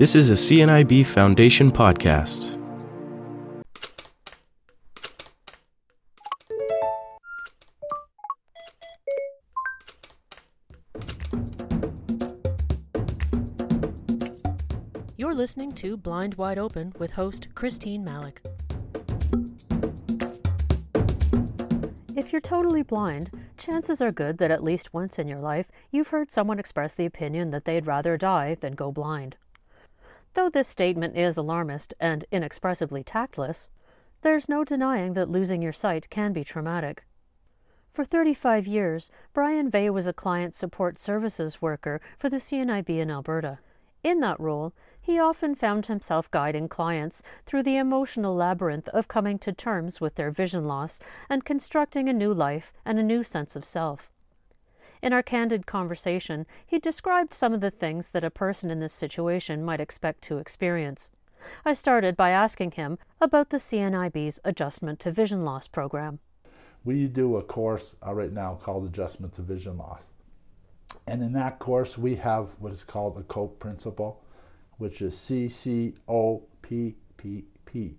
This is a CNIB Foundation podcast. You're listening to Blind Wide Open with host Christine Malec. If you're totally blind, chances are good that at least once in your life you've heard someone express the opinion that they'd rather die than go blind. Though this statement is alarmist and inexpressibly tactless, there's no denying that losing your sight can be traumatic. For 35 years, Brian Vay was a client support services worker for the CNIB in Alberta. In that role, he often found himself guiding clients through the emotional labyrinth of coming to terms with their vision loss and constructing a new life and a new sense of self. In our candid conversation, he described some of the things that a person in this situation might expect to experience. I started by asking him about the CNIB's Adjustment to Vision Loss program. We do a course uh, right now called Adjustment to Vision Loss. And in that course, we have what is called a COPE principle, which is C C O P P P.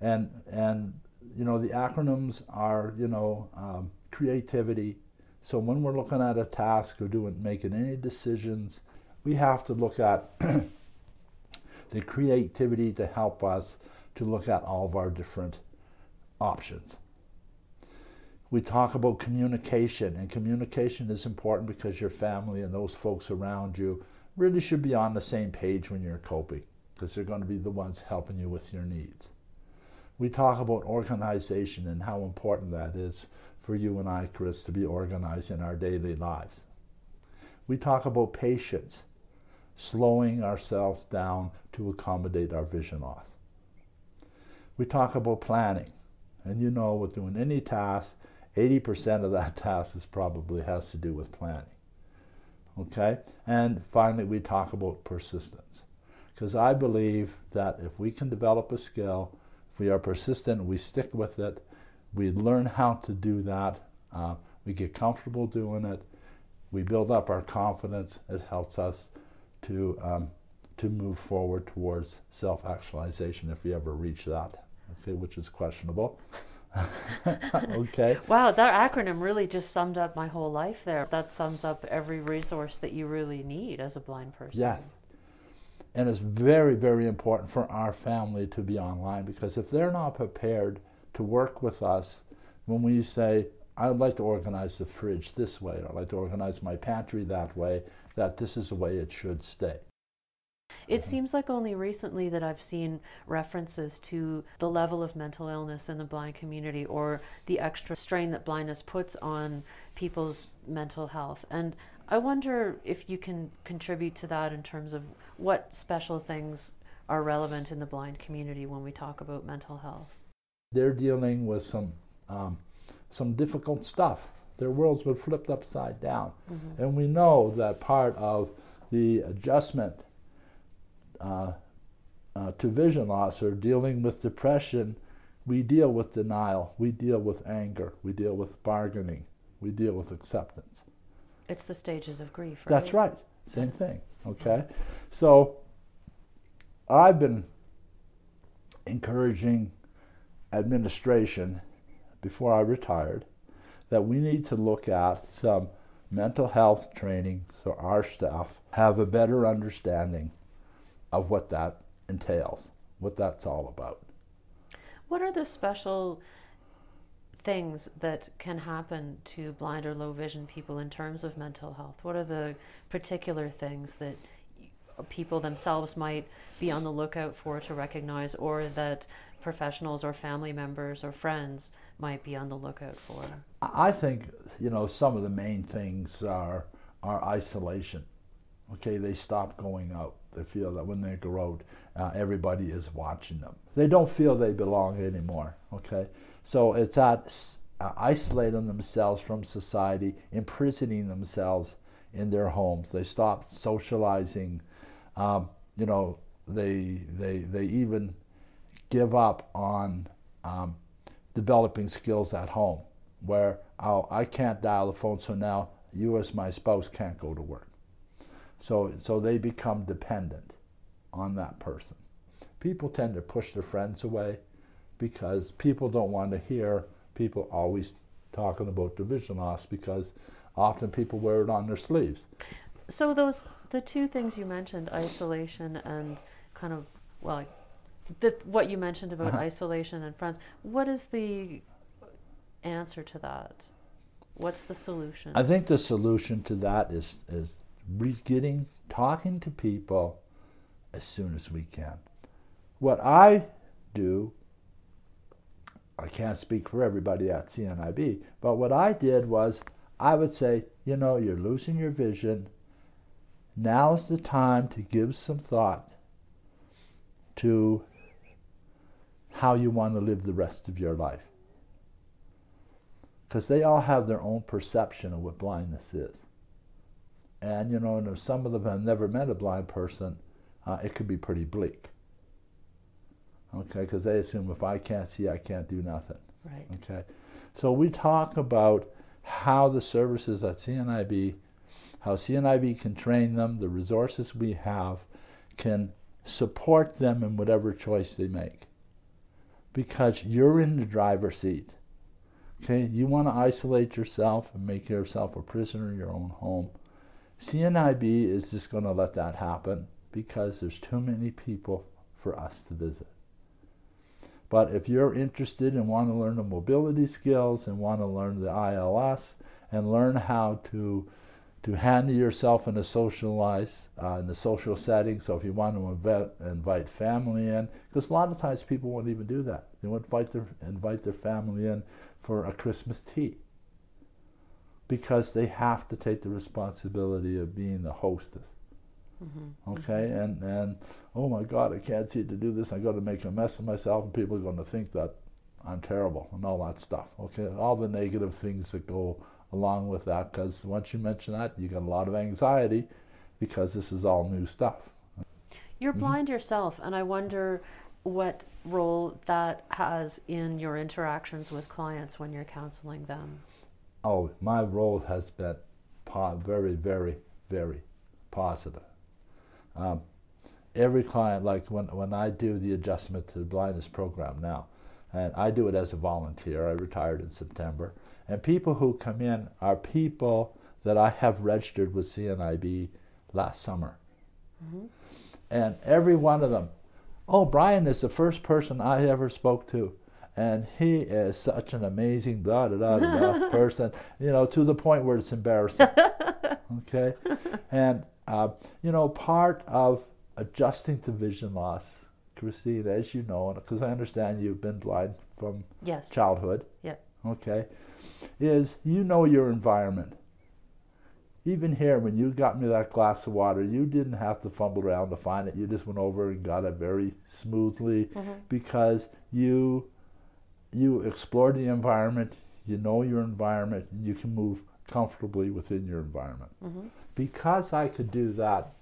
And, and you know, the acronyms are, you know, um, creativity, so when we're looking at a task or doing making any decisions, we have to look at the creativity to help us to look at all of our different options. We talk about communication, and communication is important because your family and those folks around you really should be on the same page when you're coping, because they're going to be the ones helping you with your needs. We talk about organization and how important that is for you and I, Chris, to be organized in our daily lives. We talk about patience, slowing ourselves down to accommodate our vision loss. We talk about planning, and you know, with doing any task, 80% of that task is probably has to do with planning. Okay? And finally, we talk about persistence. Because I believe that if we can develop a skill, we are persistent, we stick with it, we learn how to do that. Uh, we get comfortable doing it. We build up our confidence. It helps us to um, to move forward towards self-actualization if we ever reach that. Okay, which is questionable. okay. Wow, that acronym really just summed up my whole life there. That sums up every resource that you really need as a blind person. Yes. And it's very, very important for our family to be online because if they're not prepared to work with us when we say, I'd like to organize the fridge this way, or I'd like to organize my pantry that way, that this is the way it should stay. It seems like only recently that I've seen references to the level of mental illness in the blind community or the extra strain that blindness puts on people's mental health. And I wonder if you can contribute to that in terms of what special things are relevant in the blind community when we talk about mental health they're dealing with some um, some difficult stuff. Their world's been flipped upside down, mm-hmm. and we know that part of the adjustment uh, uh, to vision loss or dealing with depression, we deal with denial, we deal with anger, we deal with bargaining, we deal with acceptance. It's the stages of grief, right? That's right. Same thing. Okay, so I've been encouraging administration before I retired that we need to look at some mental health training so our staff have a better understanding of what that entails, what that's all about. What are the special things that can happen to blind or low vision people in terms of mental health? What are the particular things that people themselves might be on the lookout for to recognize or that professionals or family members or friends might be on the lookout for? I think you know some of the main things are are isolation. Okay, they stop going out. They feel that when they go out, uh, everybody is watching them. They don't feel they belong anymore. Okay, so it's at uh, isolating themselves from society, imprisoning themselves in their homes. They stop socializing. Um, you know, they they they even give up on um, developing skills at home where oh, I can't dial the phone, so now you as my spouse can't go to work. So, so they become dependent. on that person. People tend to push their friends away because people don't want to hear people always talking about the vision loss because often people wear it on their sleeves. So those the two things you mentioned, isolation and kind of well, the, what you mentioned about uh-huh. isolation and friends. What is the answer to that? What's the solution? I think the solution to that is is getting talking to people as soon as we can. What I do, I can't speak for everybody at CNIB, but what I did was I would say, you know, you're losing your vision. Now's the time to give some thought to how you want to live the rest of your life. Because they all have their own perception of what blindness is. And, you know, and if some of them have never met a blind person, uh, it could be pretty bleak. Okay, because they assume if I can't see, I can't do nothing. Right. Okay. So we talk about how the services at CNIB, how CNIB can train them, the resources we have can support them in whatever choice they make. Because you're in the driver's seat. Okay, you want to isolate yourself and make yourself a prisoner in your own home. CNIB is just going to let that happen because there's too many people for us to visit. But if you're interested and want to learn the mobility skills and want to learn the ILS and learn how to to handle yourself in a socialize uh, in a social setting. So if you want to invite, invite family in, because a lot of times people won't even do that. They won't invite their invite their family in for a Christmas tea because they have to take the responsibility of being the hostess. Mm-hmm. Okay, mm-hmm. and and oh my God, I can't see to do this. I got to make a mess of myself, and people are going to think that I'm terrible and all that stuff. Okay, all the negative things that go along with that because once you mention that, you get a lot of anxiety because this is all new stuff. You're mm-hmm. blind yourself, and I wonder what role that has in your interactions with clients when you're counseling them. Oh, my role has been very, very, very positive. Um, every client, like when, when I do the adjustment to the blindness program now, and I do it as a volunteer, I retired in September, and people who come in are people that I have registered with CNIB last summer. Mm-hmm. And every one of them, oh, Brian is the first person I ever spoke to. And he is such an amazing blah, blah, blah, person, you know, to the point where it's embarrassing. okay? And, uh, you know, part of adjusting to vision loss, Christine, as you know, because I understand you've been blind from yes. childhood. Yeah. Okay is you know your environment. Even here, when you got me that glass of water, you didn't have to fumble around to find it. You just went over and got it very smoothly mm-hmm. because you you explore the environment, you know your environment, and you can move comfortably within your environment. Mm-hmm. Because I could do that,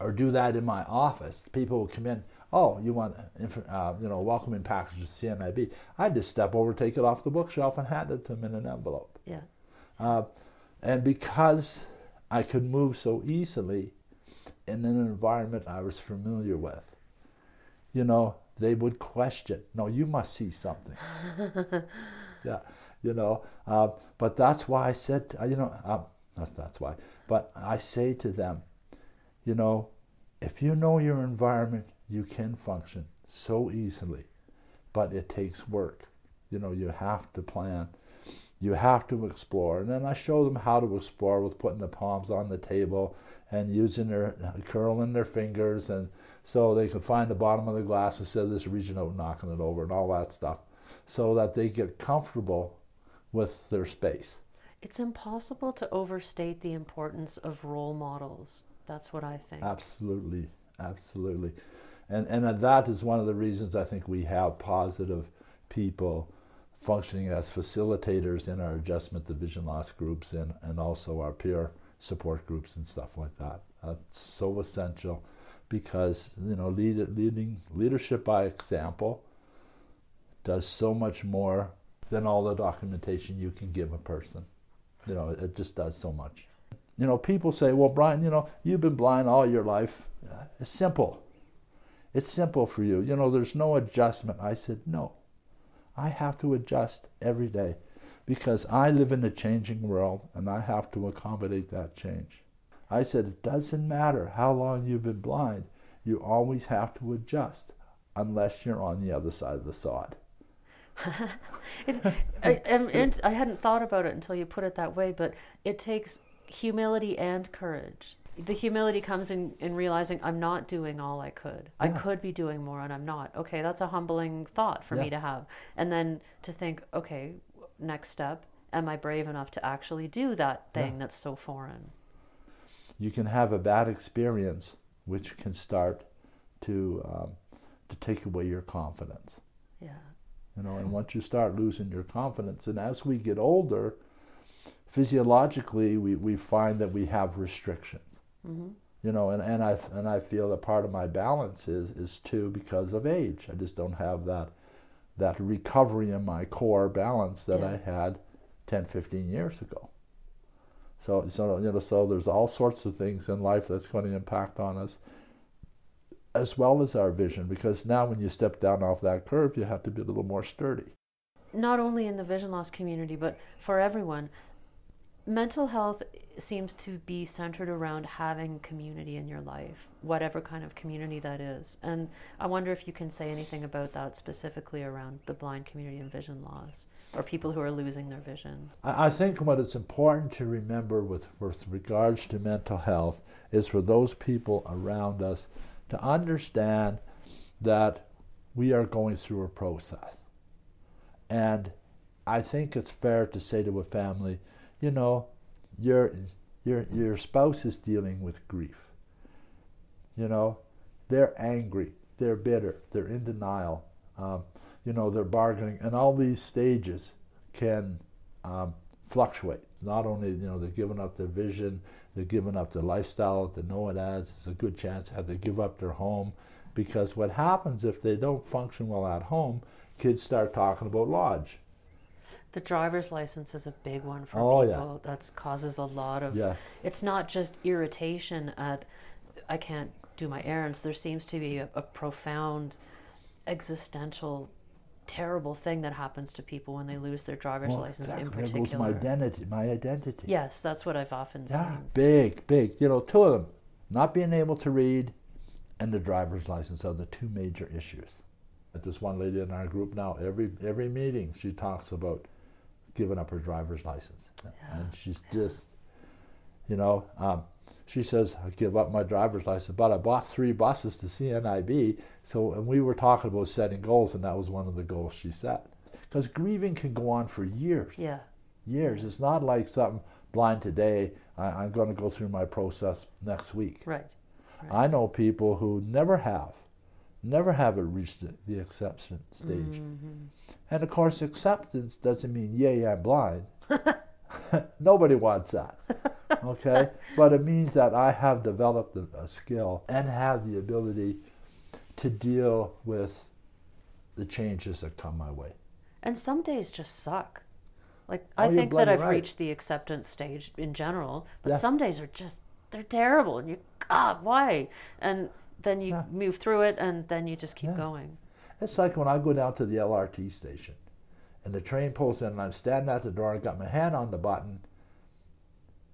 or do that in my office, people would come in oh, you want, uh, you know, welcoming package to CNIB. I'd just step over, take it off the bookshelf, and hand it to them in an envelope. Yeah. Uh, and because I could move so easily in an environment I was familiar with, you know, they would question, no, you must see something. yeah, you know, uh, but that's why I said, to, you know, um, that's, that's why, but I say to them, you know, if you know your environment, you can function so easily, but it takes work. You know, you have to plan, you have to explore. And then I show them how to explore with putting the palms on the table and using their curling their fingers and so they can find the bottom of the glass instead of this reaching out knocking it over and all that stuff so that they get comfortable with their space. It's impossible to overstate the importance of role models. That's what I think. Absolutely. Absolutely. And, and that is one of the reasons I think we have positive people functioning as facilitators in our adjustment to vision loss groups and, and also our peer support groups and stuff like that. That's so essential because you know lead, leading leadership by example does so much more than all the documentation you can give a person. You know, it just does so much. You know, people say, "Well, Brian, you know, you've been blind all your life." Uh, it's simple. It's simple for you. You know, there's no adjustment. I said, no. I have to adjust every day because I live in a changing world and I have to accommodate that change. I said, it doesn't matter how long you've been blind, you always have to adjust unless you're on the other side of the sod. it, I, I, I hadn't thought about it until you put it that way, but it takes humility and courage. The humility comes in, in realizing I'm not doing all I could. Yeah. I could be doing more and I'm not. Okay, that's a humbling thought for yeah. me to have. And then to think, okay, next step, am I brave enough to actually do that thing yeah. that's so foreign? You can have a bad experience, which can start to um, to take away your confidence. Yeah. You know, and once you start losing your confidence, and as we get older, physiologically we, we find that we have restrictions. Mm-hmm. You know, and, and I and I feel that part of my balance is is too because of age. I just don't have that that recovery in my core balance that yeah. I had 10, 15 years ago. So, so you know, so there's all sorts of things in life that's going to impact on us as well as our vision because now when you step down off that curve you have to be a little more sturdy. Not only in the vision loss community but for everyone mental health seems to be centered around having community in your life whatever kind of community that is. And i wonder if you can say anything about that specifically around the blind community and vision loss or people who are losing their vision i think what is important to remember with, with regards to mental health is for those people around us to understand that we are going through a process. And I think it's fair to say to a family, you know, your your your spouse is dealing with grief. You know, they're angry, they're bitter, they're in denial. Um, you know, they're bargaining, and all these stages can um, fluctuate. Not only you know they're giving up their vision, they're giving up their lifestyle that they know it as. It's a good chance that they give up their home, because what happens if they don't function well at home, kids start talking about lodge. The driver's license is a big one for oh, people. Yeah. That causes a lot of. Yes. It's not just irritation at, I can't do my errands. There seems to be a, a profound existential terrible thing that happens to people when they lose their driver's well, license exactly. in particular. There goes my identity, my identity. Yes, that's what I've often yeah, seen. Big, big. You know, two of them. Not being able to read and the driver's license are the two major issues. There's one lady in our group now, every every meeting she talks about giving up her driver's license. Yeah. And she's just, you know, um, she says, I give up my driver's license, but I bought three buses to CNIB. So, and we were talking about setting goals, and that was one of the goals she set. Because grieving can go on for years. Yeah. Years. It's not like something blind today, I, am going to go through my process next week. Right. right. I know people who never have, never have it reached the, the acceptance stage. Mm-hmm. And of course, acceptance doesn't mean, yay, I'm blind. Nobody wants that. Okay? but it means that I have developed a, a, skill and have the ability to deal with the changes that come my way. And some days just suck. Like oh, I think that I've right. reached the acceptance stage in general, but yeah. some days are just they're terrible and you God, why? And then you yeah. move through it and then you just keep yeah. going. It's like when I go down to the LRT station and the train pulls in and I'm standing at the door, I got my hand on the button,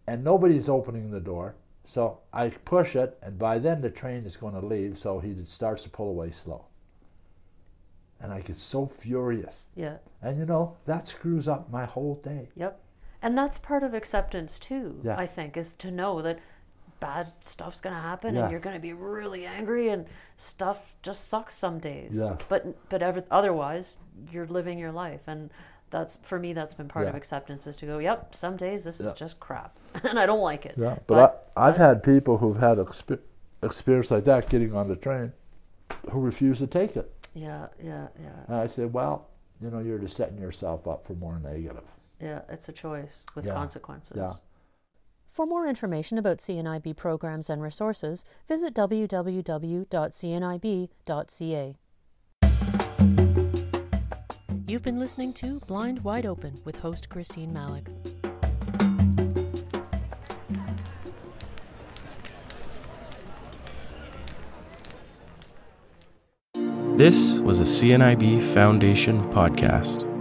and nobody's opening the door. So I push it, and by then the train is going to leave, so he starts to pull away slow. And I get so furious. Yeah. And you know, that screws up my whole day. Yep. And that's part of acceptance too, yes. I think, is to know that bad stuff's going to happen yes. and you're going to be really angry and stuff just sucks some days. Yes. But but ever, otherwise you're living your life and that's for me that's been part yeah. of acceptance is to go yep some days this yeah. is just crap and i don't like it yeah but, but I, have had people who've had exp- experience like that getting on the train who refuse to take it yeah yeah yeah and i said well you know you're just setting yourself up for more negative yeah it's a choice with yeah. consequences yeah for more information about CNIB programs and resources, visit www.cnib.ca. You've been listening to Blind Wide Open with host Christine Malec. This was a CNIB Foundation podcast.